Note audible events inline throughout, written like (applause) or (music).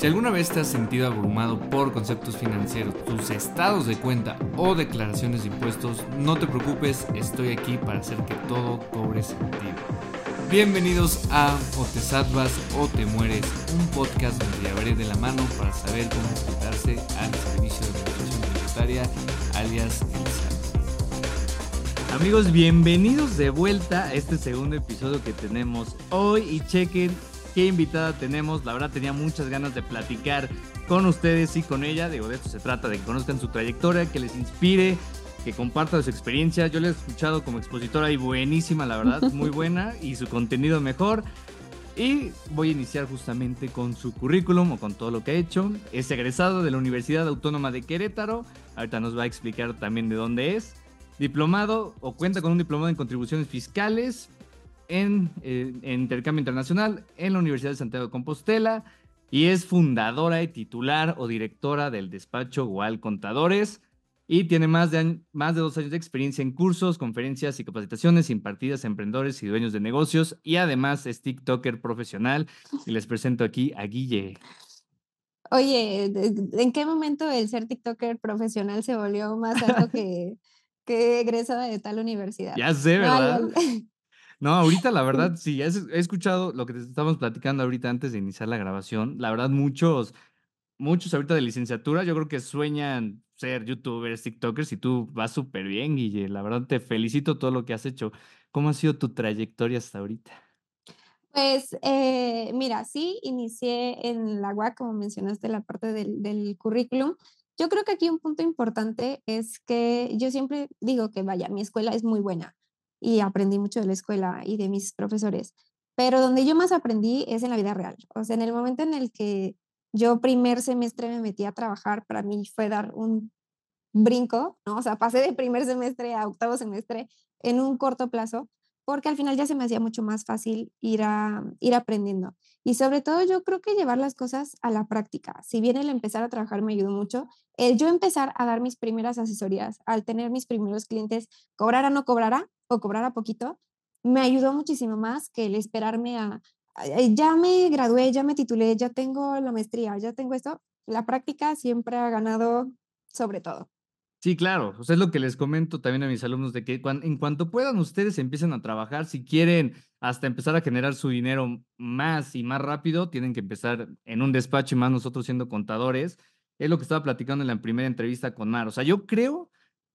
Si alguna vez te has sentido abrumado por conceptos financieros, tus estados de cuenta o declaraciones de impuestos, no te preocupes, estoy aquí para hacer que todo cobre sentido. Bienvenidos a O te salvas o te mueres, un podcast donde llevaré de la mano para saber cómo enfrentarse al servicio de administración tributaria, alias el SAT. Amigos, bienvenidos de vuelta a este segundo episodio que tenemos hoy y chequen qué invitada tenemos. La verdad tenía muchas ganas de platicar con ustedes y con ella. Digo, de esto se trata, de que conozcan su trayectoria, que les inspire, que comparta su experiencia. Yo la he escuchado como expositora y buenísima, la verdad, (laughs) muy buena y su contenido mejor. Y voy a iniciar justamente con su currículum o con todo lo que ha hecho. Es egresado de la Universidad Autónoma de Querétaro. Ahorita nos va a explicar también de dónde es. Diplomado o cuenta con un diplomado en contribuciones fiscales en, eh, en, intercambio internacional en la Universidad de Santiago de Compostela y es fundadora y titular o directora del despacho Gual Contadores y tiene más de, más de dos años de experiencia en cursos, conferencias y capacitaciones impartidas a emprendedores y dueños de negocios y además es TikToker profesional y les presento aquí a Guille. Oye, ¿en qué momento el ser TikToker profesional se volvió más alto que, (laughs) que egresada de tal universidad? Ya sé, ¿verdad? No, ahorita la (laughs) verdad, sí, he escuchado lo que te estamos platicando ahorita antes de iniciar la grabación. La verdad, muchos, muchos ahorita de licenciatura, yo creo que sueñan ser youtubers, tiktokers y tú vas súper bien, Guille. La verdad, te felicito todo lo que has hecho. ¿Cómo ha sido tu trayectoria hasta ahorita? Pues eh, mira, sí, inicié en la UAC, como mencionaste, la parte del, del currículum. Yo creo que aquí un punto importante es que yo siempre digo que, vaya, mi escuela es muy buena y aprendí mucho de la escuela y de mis profesores. Pero donde yo más aprendí es en la vida real. O sea, en el momento en el que yo primer semestre me metí a trabajar, para mí fue dar un brinco, ¿no? O sea, pasé de primer semestre a octavo semestre en un corto plazo, porque al final ya se me hacía mucho más fácil ir, a, ir aprendiendo. Y sobre todo yo creo que llevar las cosas a la práctica. Si bien el empezar a trabajar me ayudó mucho, el yo empezar a dar mis primeras asesorías, al tener mis primeros clientes, cobrara no cobrara, o cobrara poquito, me ayudó muchísimo más que el esperarme a, ya me gradué, ya me titulé, ya tengo la maestría, ya tengo esto. La práctica siempre ha ganado sobre todo. Sí, claro. O sea, es lo que les comento también a mis alumnos, de que en cuanto puedan ustedes empiecen a trabajar, si quieren hasta empezar a generar su dinero más y más rápido, tienen que empezar en un despacho y más nosotros siendo contadores. Es lo que estaba platicando en la primera entrevista con Mar. O sea, yo creo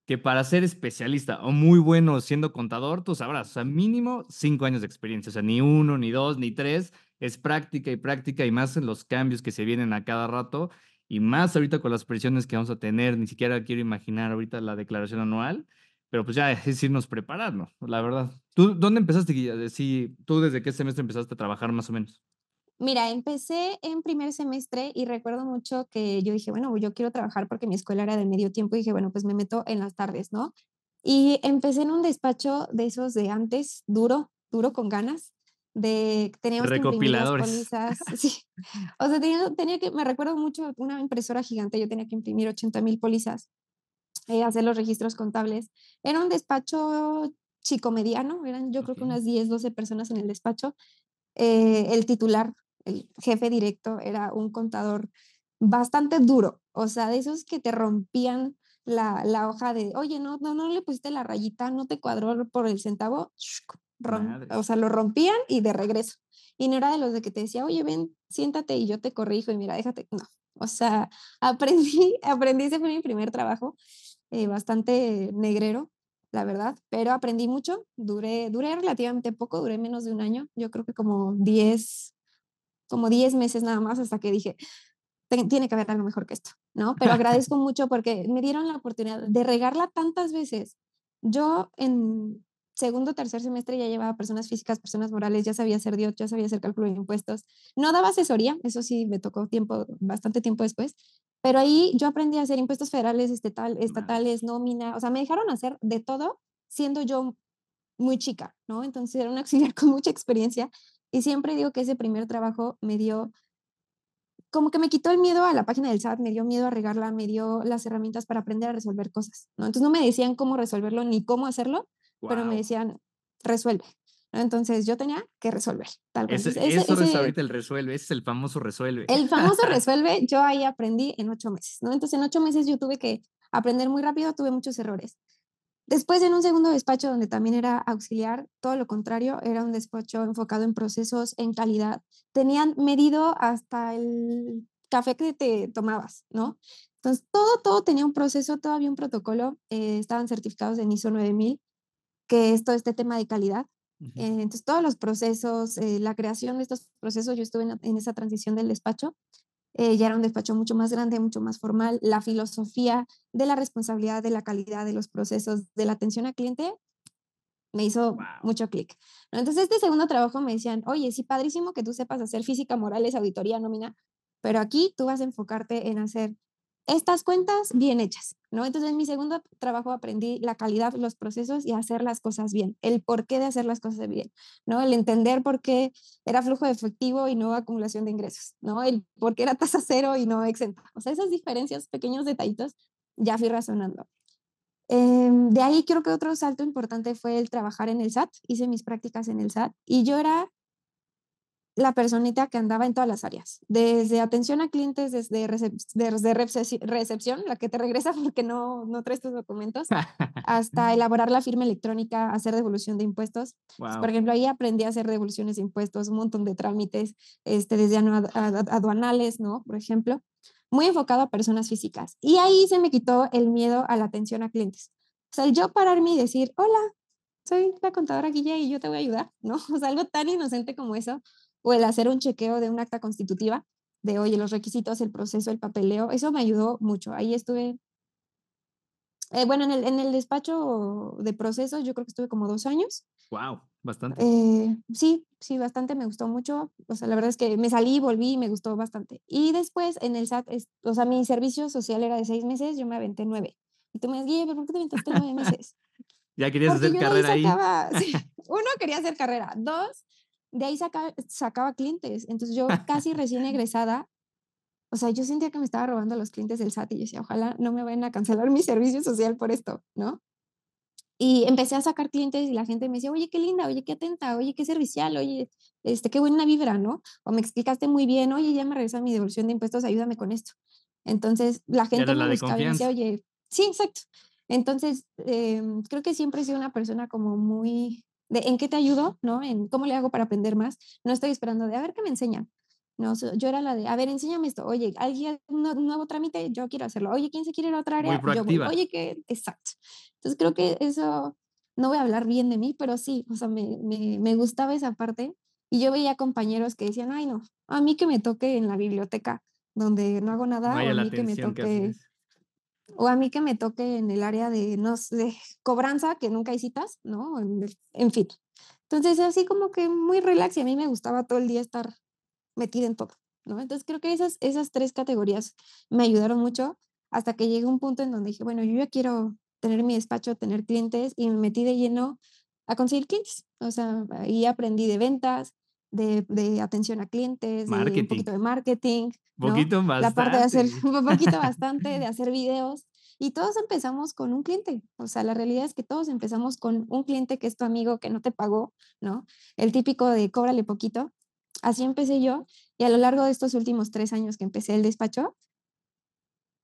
que para ser especialista o muy bueno siendo contador, tú sabrás, o sea, mínimo cinco años de experiencia, o sea, ni uno, ni dos, ni tres, es práctica y práctica y más en los cambios que se vienen a cada rato y más ahorita con las presiones que vamos a tener, ni siquiera quiero imaginar ahorita la declaración anual, pero pues ya es irnos preparando, la verdad. ¿Tú dónde empezaste, Guilla? Sí, ¿Tú desde qué semestre empezaste a trabajar más o menos? Mira, empecé en primer semestre y recuerdo mucho que yo dije, bueno, yo quiero trabajar porque mi escuela era de medio tiempo y dije, bueno, pues me meto en las tardes, ¿no? Y empecé en un despacho de esos de antes, duro, duro con ganas, de teníamos recopiladores. (laughs) Que pólizas, sí. O sea, tenía, tenía, que, me recuerdo mucho una impresora gigante, yo tenía que imprimir 80 mil pólizas, eh, hacer los registros contables. Era un despacho chico mediano, eran yo creo que unas 10, 12 personas en el despacho. Eh, el titular, el jefe directo, era un contador bastante duro, o sea, de esos que te rompían la, la hoja de, oye, no, no, no le pusiste la rayita, no te cuadró por el centavo, o sea, lo rompían y de regreso. Y no era de los de que te decía, oye, ven, siéntate y yo te corrijo y mira, déjate. No, o sea, (laughs) aprendí, aprendí, ese fue mi primer trabajo, eh, bastante negrero, la verdad, pero aprendí mucho, duré, duré relativamente poco, duré menos de un año, yo creo que como 10, como 10 meses nada más hasta que dije, tiene que haber algo mejor que esto, ¿no? Pero agradezco (laughs) mucho porque me dieron la oportunidad de regarla tantas veces. Yo en, segundo tercer semestre ya llevaba personas físicas, personas morales, ya sabía hacer Dios, ya sabía hacer cálculo de impuestos. No daba asesoría, eso sí me tocó tiempo, bastante tiempo después, pero ahí yo aprendí a hacer impuestos federales, estatal, estatales, nómina, o sea, me dejaron hacer de todo siendo yo muy chica, ¿no? Entonces era un (laughs) auxiliar con mucha experiencia y siempre digo que ese primer trabajo me dio como que me quitó el miedo a la página del SAT, me dio miedo a regarla, me dio las herramientas para aprender a resolver cosas, ¿no? Entonces no me decían cómo resolverlo ni cómo hacerlo, pero me decían, resuelve, Entonces yo tenía que resolver. Tal vez. eso es ahorita el resuelve, ese es el famoso resuelve. El famoso (laughs) resuelve, yo ahí aprendí en ocho meses, ¿no? Entonces en ocho meses yo tuve que aprender muy rápido, tuve muchos errores. Después en un segundo despacho donde también era auxiliar, todo lo contrario, era un despacho enfocado en procesos, en calidad. Tenían medido hasta el café que te tomabas, ¿no? Entonces todo, todo tenía un proceso, todo había un protocolo, eh, estaban certificados en ISO 9000, que es todo este tema de calidad. Eh, entonces todos los procesos, eh, la creación de estos procesos, yo estuve en, en esa transición del despacho eh, ya era un despacho mucho más grande, mucho más formal. La filosofía de la responsabilidad de la calidad de los procesos de la atención al cliente me hizo mucho clic. Entonces, este segundo trabajo me decían, oye, sí, padrísimo que tú sepas hacer física, morales, auditoría, nómina, pero aquí tú vas a enfocarte en hacer estas cuentas bien hechas, ¿no? Entonces en mi segundo trabajo aprendí la calidad, los procesos y hacer las cosas bien, el porqué de hacer las cosas bien, ¿no? El entender por qué era flujo de efectivo y no acumulación de ingresos, ¿no? El por qué era tasa cero y no exenta. O sea, esas diferencias, pequeños detallitos, ya fui razonando. Em, de ahí creo que otro salto importante fue el trabajar en el SAT. Hice mis prácticas en el SAT y yo era la personita que andaba en todas las áreas, desde atención a clientes, desde, recepción, la que te regresa (laughs) porque no, no traes tus documentos, hasta (laughs) elaborar la firma electrónica, hacer devolución de impuestos. Pues, por ejemplo, ahí aprendí a hacer devoluciones de impuestos, un montón de trámites, este, desde aduanales, ¿no? Por ejemplo, muy enfocado a personas físicas. Y ahí se me quitó el miedo a la atención a clientes. O sea, yo pararme y decir, hola, soy la contadora Guille y yo te voy a ayudar, ¿no? (laughs) O sea, algo tan inocente como eso o el hacer un chequeo de un acta constitutiva, de, oye, los requisitos, el proceso, el papeleo, eso me ayudó mucho. Ahí estuve, eh, bueno, en el, en el despacho de procesos yo creo que estuve como dos años. Wow, bastante. Eh, sí, sí, bastante, me gustó mucho. O sea, la verdad es que me salí, volví y me gustó bastante. Y después en el SAT, o sea, mi servicio social era de seis meses, yo me aventé nueve. Y tú me dices, ¿por qué te aventaste nueve meses? (laughs) ya querías hacer carrera ahí. (laughs) (laughs) uno, quería hacer carrera. Dos, de ahí sacaba clientes. Entonces yo (laughs) casi recién egresada, o sea, yo sentía que me estaba robando a los clientes del SAT y yo decía, ojalá no me vayan a cancelar mi (laughs) servicio social por esto, ¿no? Y empecé a sacar clientes y la gente me decía, oye, qué linda, oye, qué atenta, oye, qué servicial, oye, este, qué buena vibra, ¿no? O me explicaste muy bien, oye, ya me regresa mi devolución de impuestos, ayúdame con esto. Entonces, la gente me buscaba y me decía, oye, sí, exacto. Entonces, em, creo que siempre he sido una persona como muy de en qué te ayudo, ¿no? En cómo le hago para aprender más. No estoy esperando de a ver qué me enseñan. No, yo era la de, a ver, enséñame esto. Oye, alguien, un nuevo trámite, yo quiero hacerlo. Oye, ¿quién se quiere ir a otra área? Yo voy. Oye, que, exacto. Entonces creo que eso, no voy a hablar bien de mí, pero sí, o sea, me, me, me gustaba esa parte. Y yo veía compañeros que decían, ay, no, a mí que me toque en la biblioteca, donde no hago nada, o a mí que me toque o a mí que me toque en el área de, no de cobranza, que nunca hay citas, ¿no? En, fin. Entonces, así como que muy relax y a mí me gustaba todo el día estar metida en todo, ¿no? Entonces, creo que esas, esas tres categorías me ayudaron mucho hasta que llegué a un punto en donde dije, bueno, yo ya quiero tener mi despacho, tener clientes y me metí de lleno a conseguir clientes. O sea, ahí aprendí de ventas, de, atención a clientes, de un poquito de marketing. Poquito bastante. La parte de hacer, (laughs) un poquito bastante, de (laughs) hacer videos. Y todos empezamos con un cliente. O sea, la realidad es que todos empezamos con un cliente que es tu amigo, que no te pagó, ¿no? El típico de cóbrale poquito. Así empecé yo. Y a lo largo de estos últimos tres años que empecé el despacho,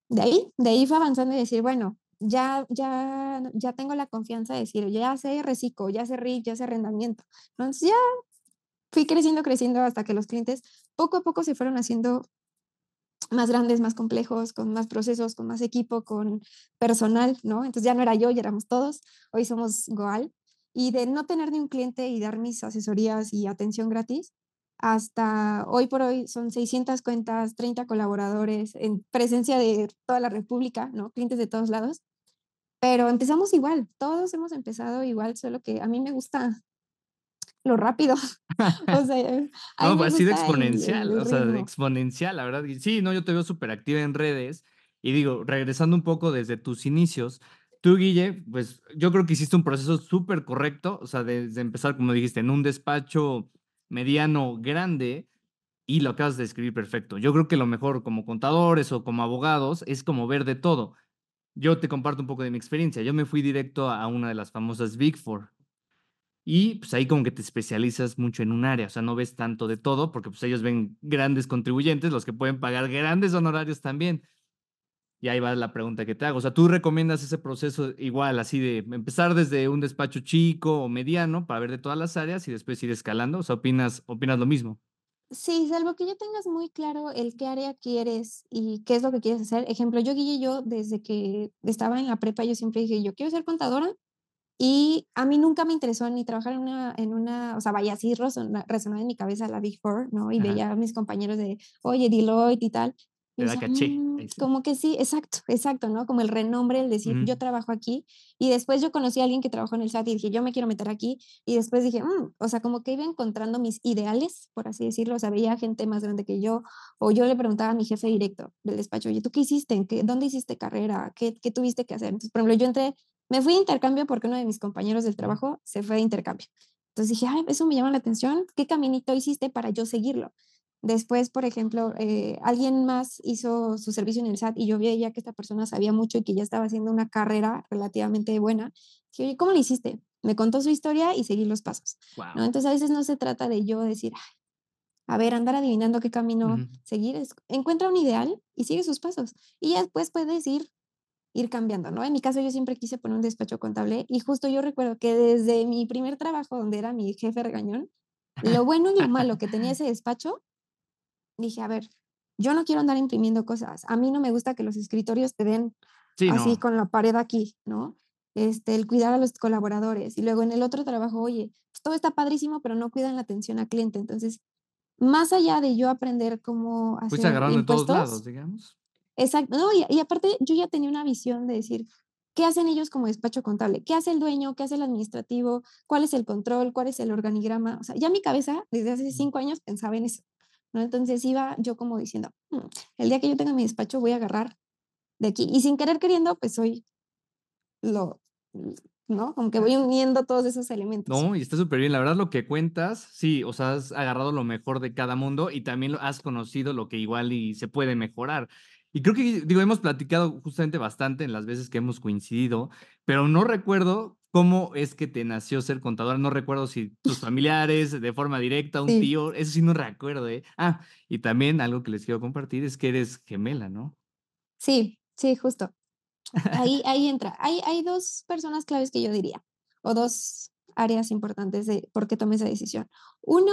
de ahí, de ahí fue avanzando y decir, bueno, ya, ya, ya tengo la confianza de decir, ya sé reciclo, ya sé RIC, ya sé arrendamiento. Entonces ya fui creciendo, creciendo hasta que los clientes poco a poco se fueron haciendo más grandes, más complejos, con más procesos, con más equipo, con personal, ¿no? Entonces ya no era yo, ya éramos todos, hoy somos Goal. Y de no tener ni un cliente y dar mis asesorías y atención gratis, hasta hoy por hoy son 600 cuentas, 30 colaboradores en presencia de toda la República, ¿no? Clientes de todos lados. Pero empezamos igual, todos hemos empezado igual, solo que a mí me gusta lo rápido. (laughs) o sea, (laughs) no, pues, ha sido exponencial, o sea, exponencial, la verdad. Sí, no, yo te veo súper activa en redes y digo, regresando un poco desde tus inicios, tú, Guille, pues yo creo que hiciste un proceso súper correcto, o sea, desde empezar, como dijiste, en un despacho mediano grande y lo acabas de escribir perfecto. Yo creo que lo mejor como contadores o como abogados es como ver de todo. Yo te comparto un poco de mi experiencia. Yo me fui directo a una de las famosas Big Four, y pues ahí como que te especializas mucho en un área, o sea, no ves tanto de todo porque pues ellos ven grandes contribuyentes, los que pueden pagar grandes honorarios también. Y ahí va la pregunta que te hago. O sea, ¿tú recomiendas ese proceso igual, así de empezar desde un despacho chico o mediano para ver de todas las áreas y después ir escalando? O sea, ¿opinas, opinas lo mismo? Sí, salvo que ya tengas muy claro el qué área quieres y qué es lo que quieres hacer. Ejemplo, yo, Guille, yo desde que estaba en la prepa, yo siempre dije, yo quiero ser contadora y a mí nunca me interesó ni trabajar en una, en una o sea, vaya, así resonaba, en mi cabeza la Big Four, ¿no? Y veía a mis compañeros de, oye, Deloitte y tal. Te da caché. Mm, como que sí, exacto, exacto, ¿no? Como el renombre, el decir, yo trabajo aquí. Y después yo conocí a alguien que trabajó en el SAT y dije, yo me quiero meter aquí. Y después dije, mm", o sea, como que iba encontrando mis ideales, por así decirlo. O sea, veía gente más grande que yo. O yo le preguntaba a mi jefe directo del despacho, oye, ¿tú qué hiciste? ¿Qué, ¿Dónde hiciste carrera? ¿Qué, ¿Qué tuviste que hacer? Entonces, por ejemplo, yo entré, me fui de intercambio porque uno de mis compañeros del trabajo se fue de intercambio. Entonces dije, ay, eso me llama la atención. ¿Qué caminito hiciste para yo seguirlo? Después, por ejemplo, eh, alguien más hizo su servicio en el SAT y yo veía que esta persona sabía mucho y que ya estaba haciendo una carrera relativamente buena. Dije, ¿cómo lo hiciste? Me contó su historia y seguí los pasos. ¿no? Entonces, a veces no se trata de yo decir, a ver, andar adivinando qué camino seguir. encuentra un ideal y sigue sus pasos. Y ya después puedes ir, ir cambiando, ¿no? En mi caso, yo siempre quise poner un despacho contable y justo yo recuerdo que desde mi primer trabajo, donde era mi jefe regañón, lo bueno y lo malo que tenía (laughs) ese despacho dije, a ver, yo no quiero andar imprimiendo cosas. A mí no me gusta que los escritorios te den así con la pared aquí, ¿no? Este, el cuidar a los colaboradores. Y luego en el otro trabajo, oye, pues, todo está padrísimo, pero no cuidan la atención al cliente. Entonces, más allá de yo aprender cómo hacer pues agarrando en todos lados, digamos. Exacto. No, y, y, aparte, yo ya tenía una visión de decir, ¿qué hacen ellos como despacho contable? ¿Qué hace el dueño? ¿Qué hace el administrativo? ¿Cuál es el control? ¿Cuál es el organigrama? O sea, ya mi cabeza, desde hace cinco años, pensaba en eso. ¿no? Entonces iba yo como diciendo, mm, el día que yo tenga mi despacho voy a agarrar de aquí. Y sin querer queriendo, pues soy lo, ¿no? Como que voy uniendo todos esos elementos. No, y está súper bien. La verdad, lo que cuentas, sí, o sea, has agarrado lo mejor de cada mundo y también has conocido lo que igual y se puede mejorar. Y creo que, digo, hemos platicado justamente bastante en las veces que hemos coincidido, pero no recuerdo ¿Cómo es que te nació ser contadora? No recuerdo si tus (laughs) familiares, de forma directa, un tío, eso sí no recuerdo, ¿eh? Ah, y también algo que les quiero compartir es que eres gemela, ¿no? Sí, sí, justo. (laughs) Ahí, ahí entra. Hay, hay dos personas claves que yo diría, o dos áreas importantes de por qué tomé esa decisión. Uno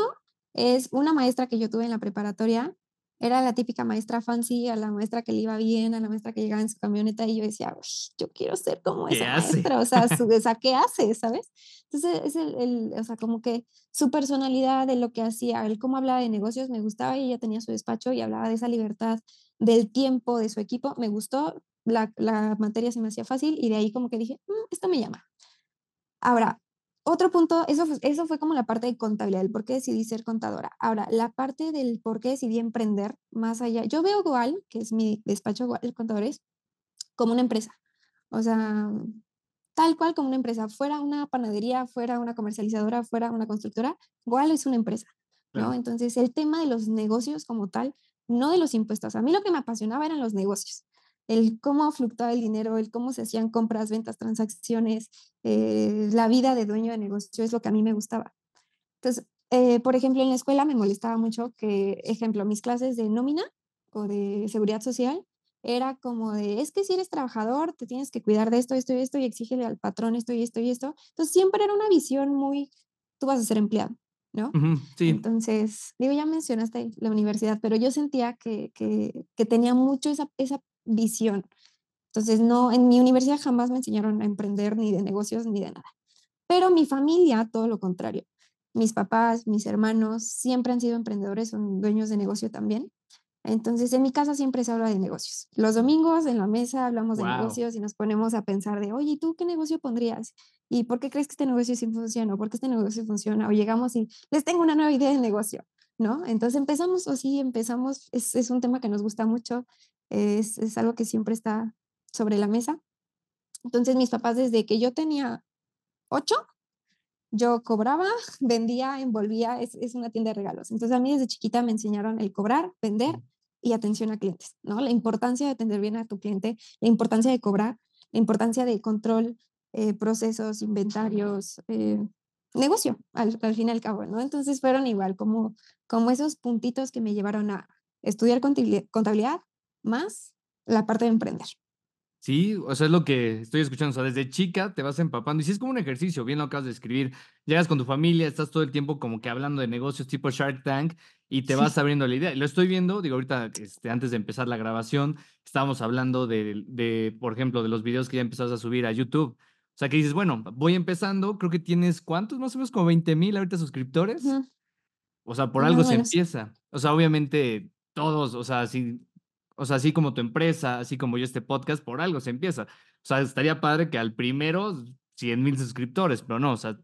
es una maestra que yo tuve en la preparatoria era la típica maestra fancy, a la maestra que le iba bien, a la maestra que llegaba en su camioneta y yo decía, yo quiero ser como esa maestra, o sea, su, (laughs) ¿qué hace, sabes? Entonces, es el, el, o sea, como que su personalidad de lo que hacía, el cómo hablaba de negocios me gustaba y ella tenía su despacho y hablaba de esa libertad del tiempo de su equipo, me gustó, la, la materia se me hacía fácil y de ahí como que dije, mm, esto me llama. Ahora, otro punto, eso, eso fue como la parte de contabilidad, el por qué decidí ser contadora. Ahora, la parte del por qué decidí emprender más allá. Yo veo Goal, que es mi despacho de contadores, como una empresa. O sea, tal cual como una empresa. Fuera una panadería, fuera una comercializadora, fuera una constructora, Goal es una empresa. ¿no? Entonces, el tema de los negocios como tal, no de los impuestos. A mí lo que me apasionaba eran los negocios el cómo fluctuaba el dinero, el cómo se hacían compras, ventas, transacciones, eh, la vida de dueño de negocio es lo que a mí me gustaba. Entonces, eh, por ejemplo, en la escuela me molestaba mucho que, ejemplo, mis clases de nómina o de seguridad social era como de, es que si eres trabajador, te tienes que cuidar de esto, esto y esto, y exígele al patrón esto y esto y esto. Entonces, siempre era una visión muy, tú vas a ser empleado. ¿no? sí. Entonces, digo, ya mencionaste la universidad, pero yo sentía que, que, que tenía mucho esa, esa visión. Entonces, no, en mi universidad jamás me enseñaron a emprender ni de negocios ni de nada. Pero mi familia, todo lo contrario. Mis papás, mis hermanos siempre han sido emprendedores, son dueños de negocio también. Entonces, en mi casa siempre se habla de negocios. Los domingos en la mesa hablamos de negocios y nos ponemos a pensar de, oye, ¿tú qué negocio pondrías? ¿Y por qué crees que este negocio sí funciona? ¿Por qué este negocio funciona? O llegamos y les tengo una nueva idea de negocio, ¿no? Entonces empezamos así, empezamos, es, es un tema que nos gusta mucho, es, es algo que siempre está sobre la mesa. Entonces mis papás desde que yo tenía ocho, yo cobraba, (laughs) vendía, envolvía, es, es, una tienda de regalos. Entonces a mí desde chiquita me enseñaron el cobrar, vender y atención a clientes, ¿no? La importancia de atender bien a tu cliente, la importancia de cobrar, la importancia de control, eh, procesos, inventarios, eh, negocio, al, al fin y al cabo, ¿no? Entonces fueron igual como, como esos puntitos que me llevaron a estudiar contabilidad más la parte de emprender. Sí, o sea, es lo que estoy escuchando. O sea, desde chica te vas empapando. Y sí es como un ejercicio, bien lo acabas de escribir. Llegas con tu familia, estás todo el tiempo como que hablando de negocios tipo Shark Tank y te vas abriendo la idea. Lo estoy viendo, digo, ahorita, este, antes de empezar la grabación, estábamos hablando de, de, por ejemplo, de los videos que ya empezaste a subir a YouTube. O sea, que dices, bueno, voy empezando, creo que tienes, ¿cuántos? Más o menos como 20 mil ahorita suscriptores. O sea, por algo se empieza. O sea, obviamente todos, o sea, si o sea, así como tu empresa, así como yo este podcast, por algo se empieza. O sea, estaría padre que al primero 100 mil suscriptores, pero no, o sea,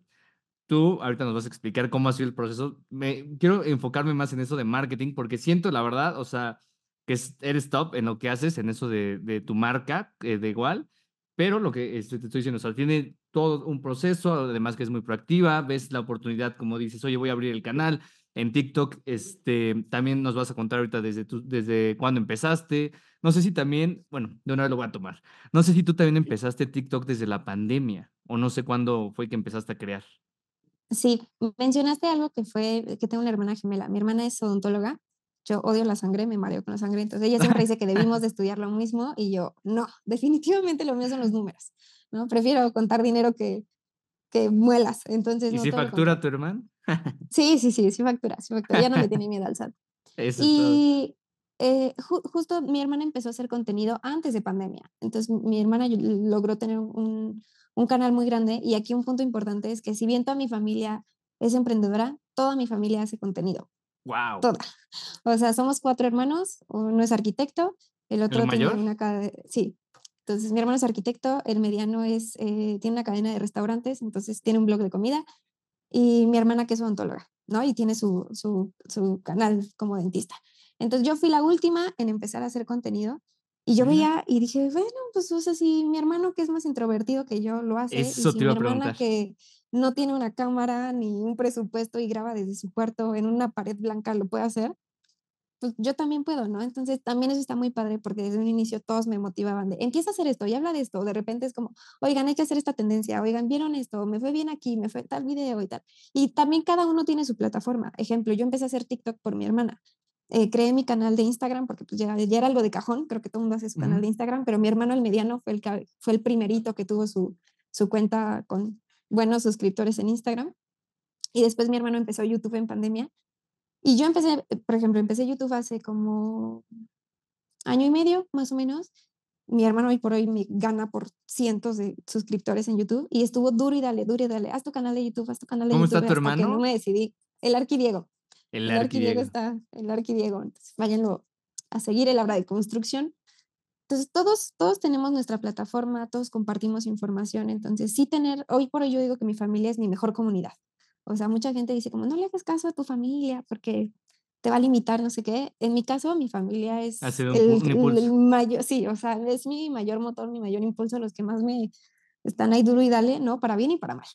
tú ahorita nos vas a explicar cómo ha sido el proceso. Me, quiero enfocarme más en eso de marketing porque siento, la verdad, o sea, que eres top en lo que haces, en eso de, de tu marca, eh, de igual, pero lo que este, te estoy diciendo, o sea, tiene todo un proceso, además que es muy proactiva, ves la oportunidad, como dices, oye, voy a abrir el canal, en TikTok, este, también nos vas a contar ahorita desde, tu, desde cuándo empezaste. No sé si también, bueno, de una vez lo voy a tomar. No sé si tú también empezaste TikTok desde la pandemia o no sé cuándo fue que empezaste a crear. Sí, mencionaste algo que fue, que tengo una hermana gemela. Mi hermana es odontóloga. Yo odio la sangre, me mareo con la sangre. Entonces ella siempre dice que debimos de (laughs) estudiar lo mismo y yo, no, definitivamente lo mío son los números. ¿no? Prefiero contar dinero que, que muelas. Entonces, ¿Y si factura tu hermano? (laughs) sí, sí, sí, sí factura, sí factura. Ya no le tiene miedo al SAT. y eh, justo mi hermana empezó a hacer contenido antes de pandemia. Entonces mi hermana logró tener un, un canal muy grande y aquí un punto importante es que si bien toda mi familia es emprendedora, toda mi familia hace contenido. Wow. Toda. O sea, somos cuatro hermanos, uno es arquitecto, el otro ¿El tiene una sí, entonces, mi hermano es arquitecto, el mediano es, eh, tiene una cadena de restaurantes, entonces tiene un blog de comida, y mi hermana que es odontóloga, ¿no? Y tiene su, su, su canal como dentista. Entonces, yo fui la última en empezar a hacer contenido, y yo veía y dije, bueno, pues, o sea, si mi hermano que es más introvertido que yo lo hace, Eso y si mi hermana que no tiene una cámara ni un presupuesto y graba desde su cuarto en una pared blanca lo puede hacer, pues yo también puedo, ¿no? Entonces también eso está muy padre porque desde un inicio todos me motivaban de, empieza a hacer esto y habla de esto, de repente es como, oigan, hay que hacer esta tendencia, oigan, vieron esto, me fue bien aquí, me fue tal video y tal. Y también cada uno tiene su plataforma. Ejemplo, yo empecé a hacer TikTok por mi hermana. Eh, creé mi canal de Instagram porque pues ya, ya, era algo de cajón, creo que todo el mundo hace su canal de Instagram, pero mi hermano el mediano fue el, que, fue el primerito que tuvo su, su cuenta con buenos suscriptores en Instagram. Y después mi hermano empezó YouTube en pandemia y yo empecé, eh, por ejemplo, empecé YouTube hace como año y medio, más o menos. Mi hermano hoy por hoy me gana por cientos de suscriptores en YouTube y estuvo duro y dale, duro y dale. Haz tu canal de YouTube, haz tu canal de YouTube. ¿Cómo está tu hermano? no me decidí. El Arquidiego. El, el Arquidiego está, el Arquidiego. Entonces, váyanlo a seguir, el obra de construcción. Entonces, todos, todos tenemos nuestra plataforma, todos compartimos información. Entonces, sí tener, hoy por hoy yo digo que mi familia es mi mejor comunidad. O sea, mucha gente dice como no le hagas caso a tu familia porque te va a limitar, no sé qué. En mi caso, mi familia es el, mayor, sí, o sea, es mi mayor motor, mi mayor impulso, los que más me están ahí duro y dale, ¿no? Para bien y para mal.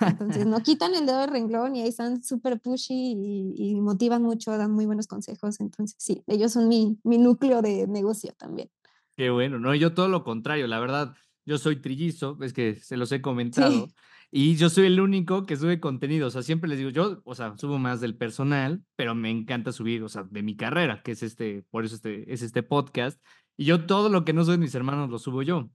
Entonces, no (laughs) quitan el dedo del renglón y ahí están súper pushy y, motivan mucho, dan muy buenos consejos. Entonces, sí, ellos son mi, mi núcleo de negocio también. Qué bueno, no, yo todo lo contrario, la verdad, yo soy trillizo, es que se los he comentado. Y yo soy el único que sube contenido. O sea, siempre les digo, yo, o sea, subo más del personal, pero me encanta subir, o sea, de mi carrera, que es este, por eso este, es este podcast. Y yo todo lo que no soy de mis hermanos lo subo yo.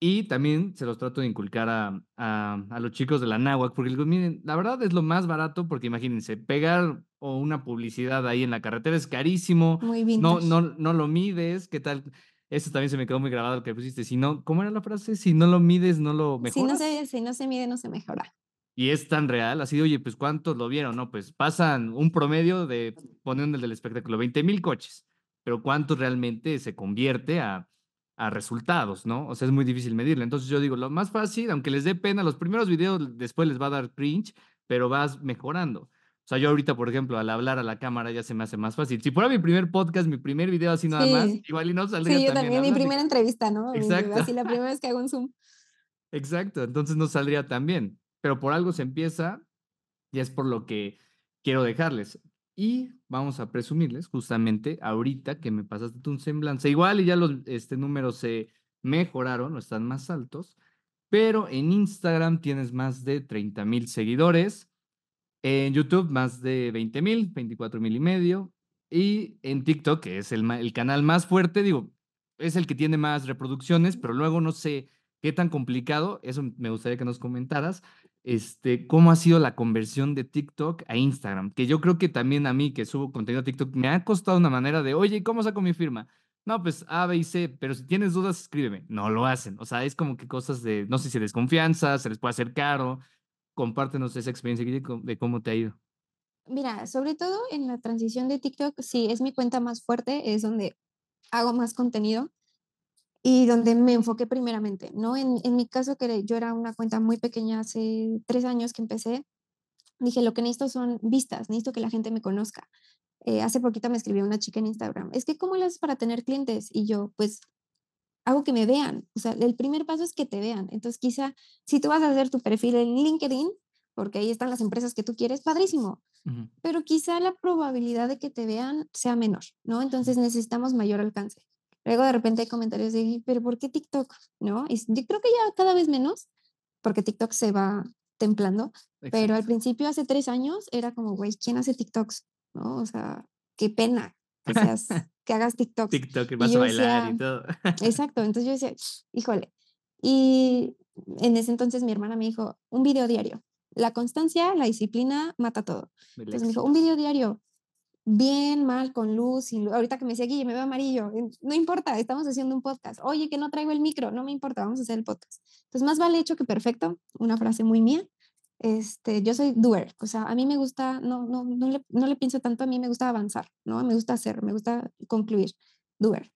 Y también se los trato de inculcar a, a, los chicos de la náhuac, porque digo, miren, la verdad es lo más barato, porque imagínense, pegar o una publicidad ahí en la carretera es carísimo. Muy no, no, no lo mides, ¿qué tal? Eso también se me quedó muy grabado lo que pusiste. Si no, ¿cómo era la frase? Si no lo mides, no lo mejoras. Si no se, si no se mide, no se mejora. Y es tan real, así de, oye, pues ¿cuántos lo vieron? No, pues pasan un promedio de, poniendo el del espectáculo, 20 mil coches, pero ¿cuántos realmente se convierte a, a resultados, no? O sea, es muy difícil medirlo. Entonces yo digo, lo más fácil, aunque les dé pena, los primeros videos después les va a dar cringe, pero vas mejorando. O sea, yo ahorita, por ejemplo, al hablar a la cámara ya se me hace más fácil. Si fuera mi primer podcast, mi primer video así nada más, igual y no saldría Sí, yo también, mi primera entrevista, ¿no? Exacto. Así la primera vez que hago un Zoom. Exacto, entonces no saldría tan bien. Pero por algo se empieza y es por lo que quiero dejarles. Y vamos a presumirles justamente ahorita que me pasaste un semblanza igual y ya los este, números se mejoraron o están más altos. pero en Instagram tienes más de 30 mil seguidores, en YouTube más de 20 mil, 24 mil y medio, y en TikTok, que es el, canal más fuerte, digo, es el que tiene más reproducciones, pero luego no sé qué tan complicado, eso me gustaría que nos comentaras, este, cómo ha sido la conversión de TikTok a Instagram, que yo creo que también a mí que subo contenido a TikTok me ha costado una manera de, oye, ¿cómo saco mi firma? No, pues A, B y C, pero si tienes dudas, escríbeme. No lo hacen. O sea, es como que cosas de, no sé si desconfianza, se les puede hacer caro. Compártenos esa experiencia de cómo te ha ido. Mira, sobre todo en la transición de TikTok, sí, es mi cuenta más fuerte, es donde hago más contenido y donde me enfoqué primeramente, ¿no? En, en mi caso, que yo era una cuenta muy pequeña hace tres años que empecé, dije, lo que necesito son vistas, necesito que la gente me conozca. Eh, hace poquito me escribió una chica en Instagram, es que ¿cómo lo haces para tener clientes? Y yo, pues, hago que me vean. O sea, el primer paso es que te vean. Entonces, quizá si tú vas a hacer tu perfil en LinkedIn, porque ahí están las empresas que tú quieres, padrísimo. Pero quizá la probabilidad de que te vean sea menor, ¿no? Entonces necesitamos mayor alcance. Luego de repente hay comentarios de, pero ¿por qué TikTok? ¿No? Y yo creo que ya cada vez menos, porque TikTok se va templando, pero al principio, hace tres años, era como, güey, ¿quién hace TikToks? ¿no? O sea, qué pena que, seas, (laughs) que hagas TikTok. TikTok, vas a bailar y todo. (laughs) exacto, entonces yo decía, híjole. Y en ese entonces mi hermana me dijo, un video diario. La constancia, la disciplina mata todo. Entonces me dijo, un video diario, bien, mal, con luz, y ahorita que me decía, Guille, me veo amarillo, no importa, estamos haciendo un podcast. Oye, que no traigo el micro, no me importa, vamos a hacer el podcast. Entonces, más vale hecho que perfecto, una frase muy mía este, yo soy doer, o sea, a mí me gusta, no, no, no, le, no le pienso tanto, a mí me gusta avanzar, ¿no? Me gusta hacer, me gusta concluir, doer.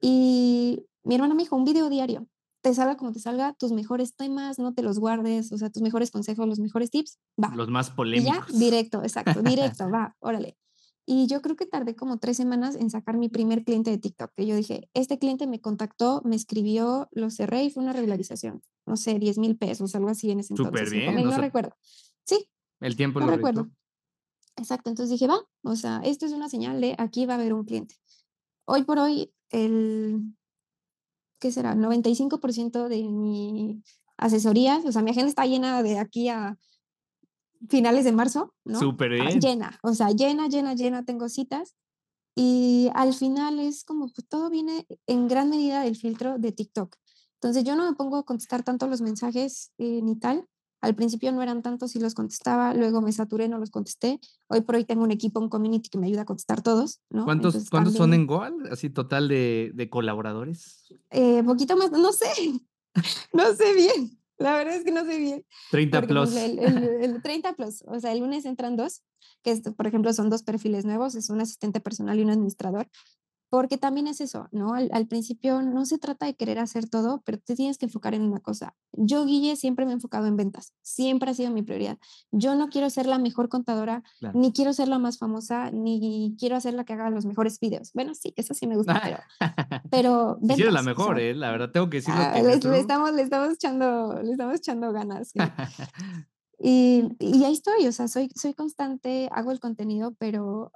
Y mi hermana me dijo, un video diario, te salga como te salga, tus mejores temas, no te los guardes, o sea, tus mejores consejos, los mejores tips, va. Los más polémicos. ya, directo, exacto, directo, (laughs) va, órale. Y yo creo que tardé como tres semanas en sacar mi primer cliente de TikTok, que yo dije, este cliente me contactó, me escribió, lo cerré y fue una regularización. No sé, 10 mil pesos, algo así en ese entonces. Súper bien. No recuerdo. Sí. El tiempo lo recuerdo. Exacto, entonces dije, va, o sea, esto es una señal de aquí va a haber un cliente. Hoy por hoy, el, ¿qué será? 95% de mi asesorías, o sea, mi agenda está llena de aquí a finales de marzo, ¿no? Súper ah, bien. Llena, o sea, llena, llena, llena, tengo citas. Y al final es como que todo viene en gran medida del filtro de TikTok. Entonces yo no me pongo a contestar tanto los mensajes eh, ni tal. Al principio no eran tantos y los contestaba, luego me saturé, no los contesté. Hoy por hoy tengo un equipo, un community que me ayuda a contestar todos. ¿no? ¿Cuántos, ¿cuántos son en Goal? Así total de, de colaboradores. Eh, poquito más, no sé, (laughs) no sé bien. La verdad es que no sé bien. 30 pues, plus. el, 30 plus, o sea, el lunes entran dos, que por ejemplo son dos perfiles nuevos, es un asistente personal y un administrador porque también es eso, ¿no? Al, principio no se trata de querer hacer todo, pero te tienes que enfocar en una cosa. Yo, Guille, siempre me he enfocado en ventas, siempre ha sido mi prioridad. Yo no quiero ser la mejor contadora, ni quiero ser la más famosa, ni quiero hacer la que haga los mejores videos. Bueno, sí, eso sí me gusta, pero... (laughs) pero ventas, la mejor, ¿eh? La verdad, tengo que decirlo. Ah, le, estamos, le, estamos echando, le estamos echando ganas. (laughs) Y, y, ahí estoy, o sea, soy, soy constante, hago el contenido, pero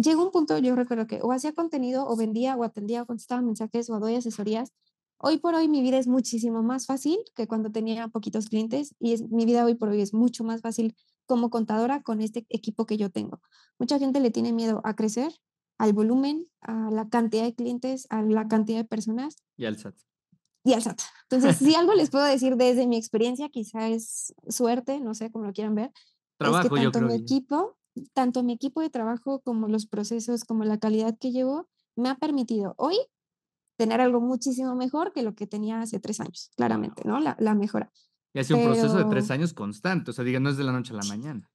llegó un punto, yo recuerdo que o hacía contenido o vendía o atendía o contestaba mensajes o doy asesorías. Hoy por hoy mi vida es muchísimo más fácil que cuando tenía poquitos clientes y es, mi vida hoy por hoy es mucho más fácil como contadora con este equipo que yo tengo. Mucha gente le tiene miedo a crecer, al volumen, a la cantidad de clientes, a la cantidad de personas. Y al SAT. Y al SAT. Entonces, si algo les (laughs) puedo decir desde mi experiencia, quizá es suerte, no sé cómo lo quieran ver. Trabajo, es que tanto mi equipo tanto mi equipo de trabajo como los procesos, como la calidad que llevo, me ha permitido hoy tener algo muchísimo mejor que lo que tenía hace tres años, claramente, ¿no? La, la mejora. Y ha sido un proceso de tres años constante, o sea, diga, no es de la noche a la mañana.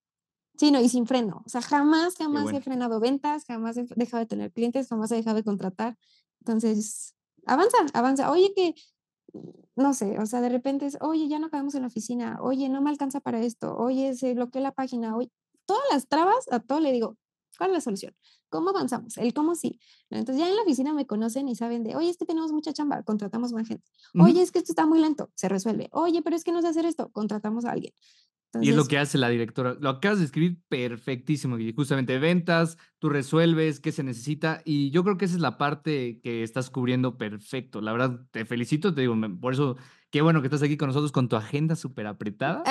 Sí, no, y sin freno. O sea, jamás, jamás he frenado ventas, jamás he dejado de tener clientes, jamás he dejado de contratar. Entonces, avanza, avanza. Oye, que, no sé, o sea, de repente es, oye, ya no acabamos en la oficina, oye, no me alcanza para esto, oye, se bloqueó la página, oye, las trabas, a todo le digo, ¿cuál es la solución? ¿Cómo avanzamos? El cómo sí. Entonces ya en la oficina me conocen y saben de, oye, es que tenemos mucha chamba, contratamos más gente. Oye, es que esto está muy lento, se resuelve. Oye, pero es que no sé hacer esto, contratamos a alguien. y es lo que hace la directora. Lo acabas de escribir perfectísimo, y justamente ventas, tú resuelves qué se necesita y yo creo que esa es la parte que estás cubriendo perfecto. La verdad, te felicito, te digo, por eso, qué bueno que estás aquí con nosotros con tu agenda (laughs) súper apretada.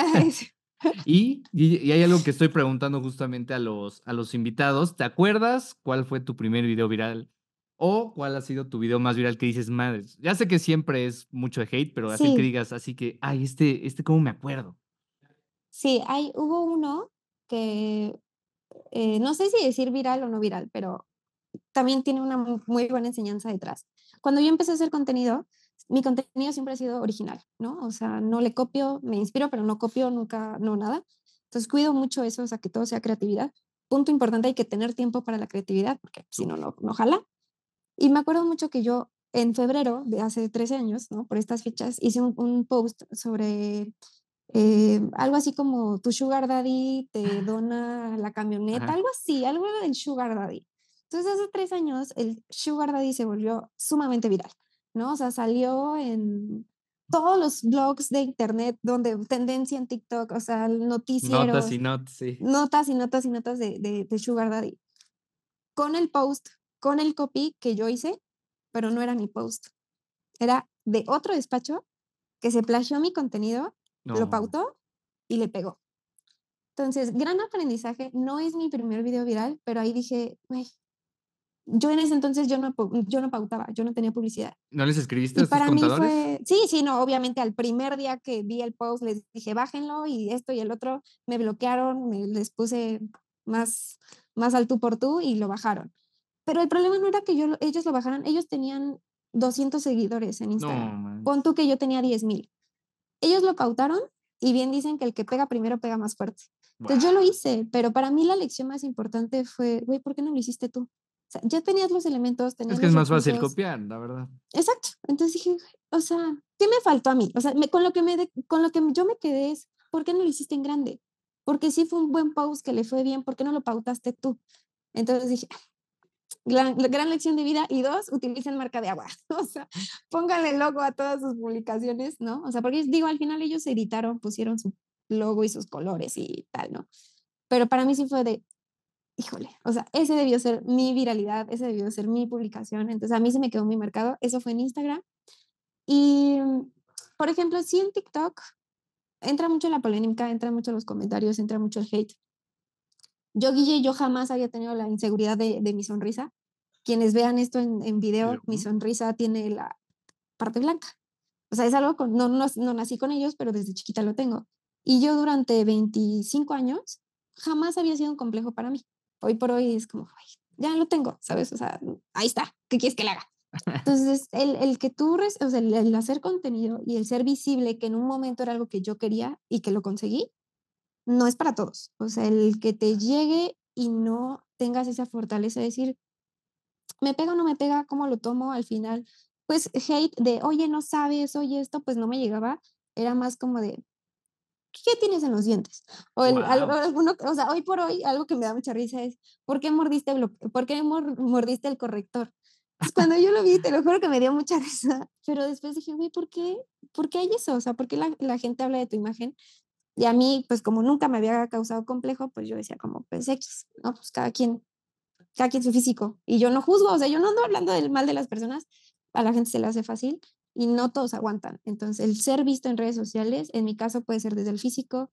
Y, y, hay algo que estoy preguntando justamente a los, a los invitados. ¿Te acuerdas cuál fue tu primer video viral? ¿O cuál ha sido tu video más viral que dices, madre? Ya sé que siempre es mucho de hate, pero así que digas, así que, ay, este, este, ¿cómo me acuerdo? Sí, hay, hubo uno que, eh, no sé si decir viral o no viral, pero también tiene una muy buena enseñanza detrás. Cuando yo empecé a hacer contenido, mi contenido siempre ha sido original, ¿no? O sea, no le copio, me inspiro, pero no copio nunca, no nada. Entonces cuido mucho eso, o sea, que todo sea creatividad. Punto importante, hay que tener tiempo para la creatividad, porque si no, no, no jala. Y me acuerdo mucho que yo en febrero de hace 13 años, ¿no? Por estas fechas, hice un, un post sobre eh, algo así como tu sugar daddy te dona la camioneta, algo así, algo del sugar daddy. Entonces hace tres años el sugar daddy se volvió sumamente viral, ¿no? O sea, salió en todos los blogs de internet donde tendencia en TikTok, o sea, noticieros. Notas y notas, sí. Notas y notas y notas de, de, de sugar daddy. Con el post, con el copy que yo hice, pero no era mi post. Era de otro despacho que se plagió mi contenido lo pautó y le pegó. Entonces, gran aprendizaje. No es mi primer video viral, pero ahí dije, yo en ese entonces yo no, yo no pautaba, yo no tenía publicidad. ¿No les escribiste a para contadores? Mí fue, sí, sí, no, obviamente al primer día que vi el post les dije, bájenlo y esto y el otro, me bloquearon, me, les puse más, más al tú por tú y lo bajaron. Pero el problema no era que yo, ellos lo bajaran, ellos tenían 200 seguidores en Instagram. Pon tú que yo tenía 10 mil. Ellos lo pautaron y bien dicen que el que pega primero pega más fuerte. Entonces yo lo hice, pero para mí la lección más importante fue, güey, ¿por qué no lo hiciste tú? O sea, ya tenías los elementos, tenías Es que es más fácil copiar, la verdad. Exacto. Entonces dije, o sea, ¿qué me faltó a mí? O sea, con, lo que me con lo que yo me quedé es, ¿por qué no lo hiciste en grande? Porque sí fue un buen post que le fue bien, ¿por qué no lo pautaste tú? Entonces dije, (sniffs) gran, gran lección de vida. Y dos, utilicen marca de agua. (laughs) O sea, pónganle logo a todas sus publicaciones, ¿no? O sea, porque digo, al final ellos editaron, pusieron su logo y sus colores y tal, ¿no? Pero para mí sí fue de, híjole, o sea, ese debió ser mi viralidad, ese debió ser mi publicación. Entonces a mí se me quedó mi mercado. Eso fue en Instagram. Y, por ejemplo, sí en TikTok entra mucho la polémica, entra mucho los comentarios, entra mucho el hate. Yo, Guille, yo jamás había tenido la inseguridad de, mi sonrisa. Quienes vean esto en, video, mi sonrisa tiene la parte blanca. O sea, es algo, con, no, no, no nací con ellos, pero desde chiquita lo tengo. Y yo durante 25 años jamás había sido un complejo para mí. Hoy por hoy es como, ya lo tengo, ¿sabes? O sea, ahí está, ¿qué quieres que le haga? (laughs) Entonces, el, el que tú, o sea, el, hacer contenido y el ser visible, que en un momento era algo que yo quería y que lo conseguí, no es para todos. O sea, el que te llegue y no tengas esa fortaleza de decir, me pega o no me pega, ¿cómo lo tomo al final? Pues hate de, oye, no sabes, oye, esto, pues no me llegaba. Era más como de, ¿qué tienes en los dientes? O, el, alguno, o sea, hoy por hoy algo que me da mucha risa es, ¿por qué mordiste, ¿por qué mordiste el corrector? Pues cuando yo lo vi, te lo juro que me dio mucha (laughs) risa, pero después dije, güey, ¿por qué? ¿Por qué hay eso? O sea, ¿por qué la, la gente habla de tu imagen y a mí, pues como nunca me había causado complejo, pues yo decía como, pues X, ¿no? Pues cada quien, cada quien su físico. Y yo no juzgo, o sea, yo no ando hablando del mal de las personas, a la gente se le hace fácil y no todos aguantan. Entonces, el ser visto en redes sociales, en mi caso puede ser desde el físico,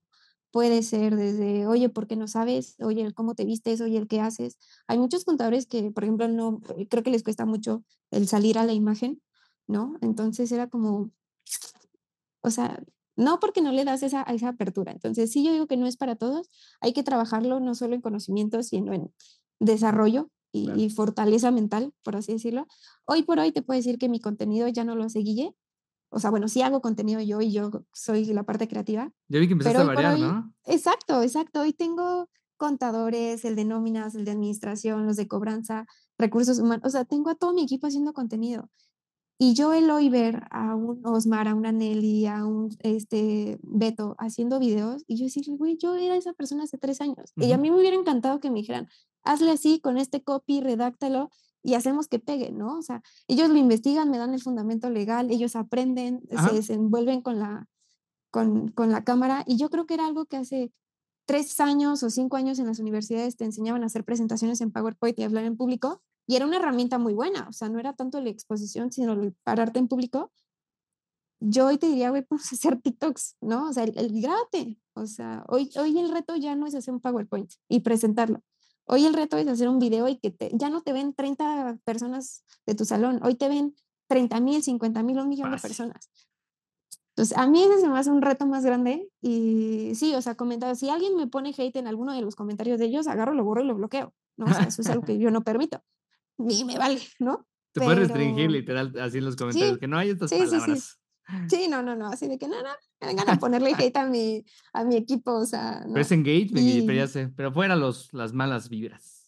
puede ser desde, oye, ¿por qué no sabes? Oye, ¿cómo te vistes? Oye, ¿el qué haces? Hay muchos contadores que, por ejemplo, no, creo que les cuesta mucho el salir a la imagen, ¿no? Entonces era como, o sea, no porque no le das esa, esa apertura. Entonces, sí, yo digo que no es para todos. Hay que trabajarlo no solo en conocimiento, sino en desarrollo y, fortaleza mental, por así decirlo. Hoy por hoy te puedo decir que mi contenido ya no lo hace Guille. O sea, bueno, sí hago contenido yo y yo soy la parte creativa. Ya vi que empezaste a variar, ¿no? Exacto, exacto. Hoy tengo contadores, el de nóminas, el de administración, los de cobranza, recursos humanos. O sea, tengo a todo mi equipo haciendo contenido. Y yo el hoy ver a un Osmar, a una Nelly, a un este, Beto haciendo videos, y yo decía, güey, yo era esa persona hace tres años. Y a mí me hubiera encantado que me dijeran, hazle así con este copy, redáctalo y hacemos que pegue, ¿no? O sea, ellos lo investigan, me dan el fundamento legal, ellos aprenden, se desenvuelven con la, con, con la cámara y yo creo que era algo que hace tres años o cinco años en las universidades te enseñaban a hacer presentaciones en PowerPoint y hablar en público y era una herramienta muy buena, o sea, no era tanto la exposición, sino el pararte en público. Yo hoy te diría, güey, (laughs) pues hacer TikToks, ¿no? O sea, el, el grábate. O sea, hoy, hoy el reto ya no es hacer un PowerPoint y presentarlo. Hoy el reto es hacer un video y que te, ya no te ven 30 personas de tu salón, hoy te ven 30 mil, 50 mil, un millón de personas. Entonces, a mí ese se me hace un reto más grande y sí, o sea, comentado, si alguien me pone hate en alguno de los comentarios de ellos, agarro, lo borro y lo bloqueo, ¿no? O sea, eso es algo que yo no permito. Ni me vale, ¿no? Te puedes restringir literal así en los comentarios, que no hay estas sí, palabras. Sí, (laughs) sí. no, no, no, así de que no, no, me vengan a (laughs) ponerle hate a mi, a mi equipo, o sea. No. Pero es engagement, y... pero ya sé, pero fuera los, las malas vibras.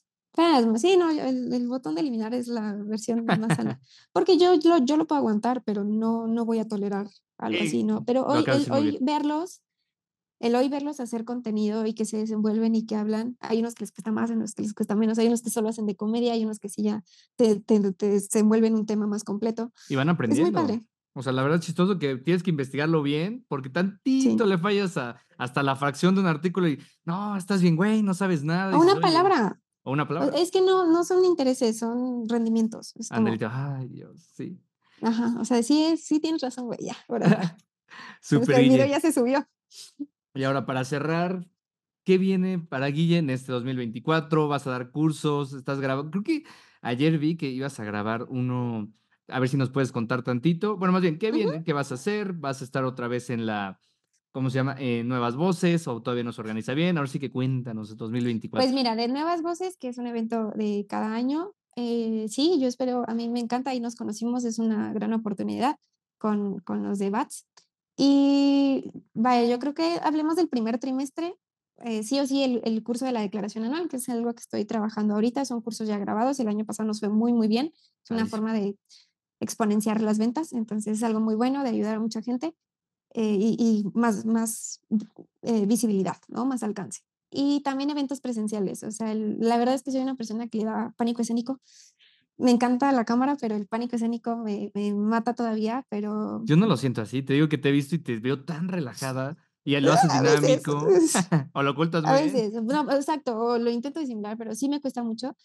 Sí, no, el, el, botón de eliminar es la versión más sana. (laughs) Porque yo, yo, yo lo puedo aguantar, pero no, no voy a tolerar algo Sí, así, ¿no? Pero hoy, el, hoy verlos, el hoy verlos hacer contenido y que se desenvuelven y que hablan, hay unos que les cuesta más, hay unos que les cuesta menos, hay unos que solo hacen de comedia, hay unos que sí ya te, te, te desenvuelven un tema más completo. Y van Es muy aprendiendo. padre. O sea, la verdad es chistoso que tienes que investigarlo bien, porque tantito le fallas a, hasta la fracción de un artículo y no, estás bien, güey, no sabes nada. O una palabra. O una palabra. Es que no, no son intereses, son rendimientos. Es como, ay, Dios, sí. ajá, o sea, sí, sí tienes razón, güey, ya. Ahora, Súper, el video Guille. ya se subió. Y ahora, para cerrar, ¿qué viene para Guille en este 2024? ¿Vas a dar cursos? ¿Estás grabando? Creo que ayer vi que ibas a grabar uno. A ver si nos puedes contar tantito. Bueno, más bien, ¿qué viene? ¿Qué vas a hacer? ¿Vas a estar otra vez en la, ¿cómo se llama? Eh, Nuevas Voces o todavía no se organiza bien? Ahora sí que cuéntanos, 2024. Pues mira, de Nuevas Voces, que es un evento de cada año, eh, sí, yo espero, a mí me encanta, ahí nos conocimos, es una gran oportunidad con, con los de BATS. Y vaya, yo creo que hablemos del primer trimestre, eh, sí o sí, el, el curso de la declaración anual, que es algo que estoy trabajando ahorita, son cursos ya grabados, el año pasado nos fue muy, muy bien, es una Padrísimo. forma de exponenciar las ventas, entonces es algo muy bueno de ayudar a mucha gente eh, y, y más, más eh, visibilidad, ¿no? Más alcance. Y también eventos presenciales, o sea, el- la verdad es que soy una persona que le da pánico escénico. Me encanta la cámara, pero el pánico escénico me, me mata todavía, pero Yo no lo siento así, te digo que te he visto y te veo tan relajada y lo (laughs) haces dinámico (laughs) (laughs) o lo ocultas a veces, no, exacto, o lo intento disimular, pero sí me cuesta mucho,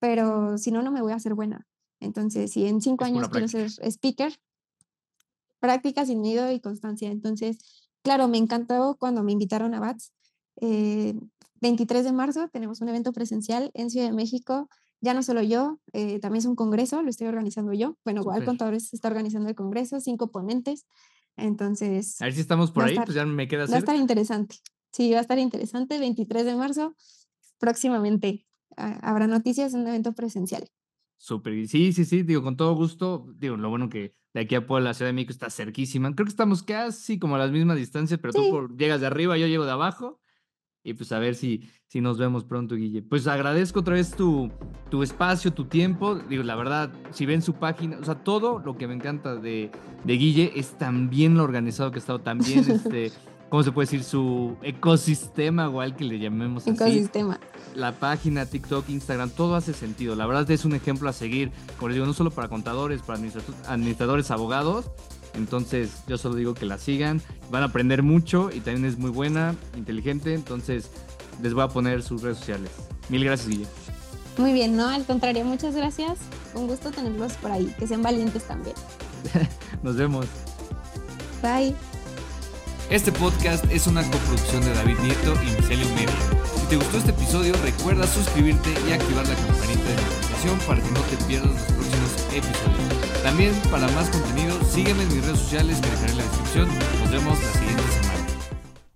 pero si no, no me voy a hacer buena. Entonces, si en cinco Es años quiero ser speaker, práctica sin miedo y constancia. Entonces, claro, me encantó cuando me invitaron a BATS. Eh, 23 de marzo tenemos un evento presencial en Ciudad de México. Ya no solo yo, eh, también es un congreso, lo estoy organizando yo. Bueno, igual. Contadores está organizando el congreso, cinco ponentes. Entonces, A ver si estamos por a ahí, estar- pues ya me queda va a estar interesante. Sí, va a estar interesante. 23 de marzo, próximamente ah, habrá noticias en un evento presencial. Súper. Sí, sí, sí, digo, con todo gusto. Digo, lo bueno que de aquí a Puebla, la Ciudad de México está cerquísima. Creo que estamos casi como a las mismas distancias, pero tú Sí. por- llegas de arriba, yo llego de abajo. Y pues a ver si, si nos vemos pronto, Guille. Pues agradezco otra vez tu, tu espacio, tu tiempo. Digo, la verdad, si ven su página, o sea, todo lo que me encanta de, de Guille es tan bien lo organizado que ha estado, tan bien, (laughs) este, ¿cómo se puede decir? Su ecosistema, igual que le llamemos así Ecosistema. la página, TikTok, Instagram, todo hace sentido. La verdad es un ejemplo a seguir, como les digo, no solo para contadores, para administradores, abogados. Entonces, yo solo digo que la sigan, van a aprender mucho y también es muy buena, inteligente. Entonces, les voy a poner sus redes sociales. Mil gracias, Guille. Muy bien, no, al contrario, muchas gracias. Un gusto tenerlos por ahí, que sean valientes también. (laughs) Nos vemos. Bye. Este podcast es una coproducción de David Nieto y Micelio Media. Si te gustó este episodio, recuerda suscribirte y activar la campanita de notificación para que no te pierdas los próximos episodios. También, para más contenido, sígueme en mis redes sociales que dejaré en la descripción. Nos vemos la siguiente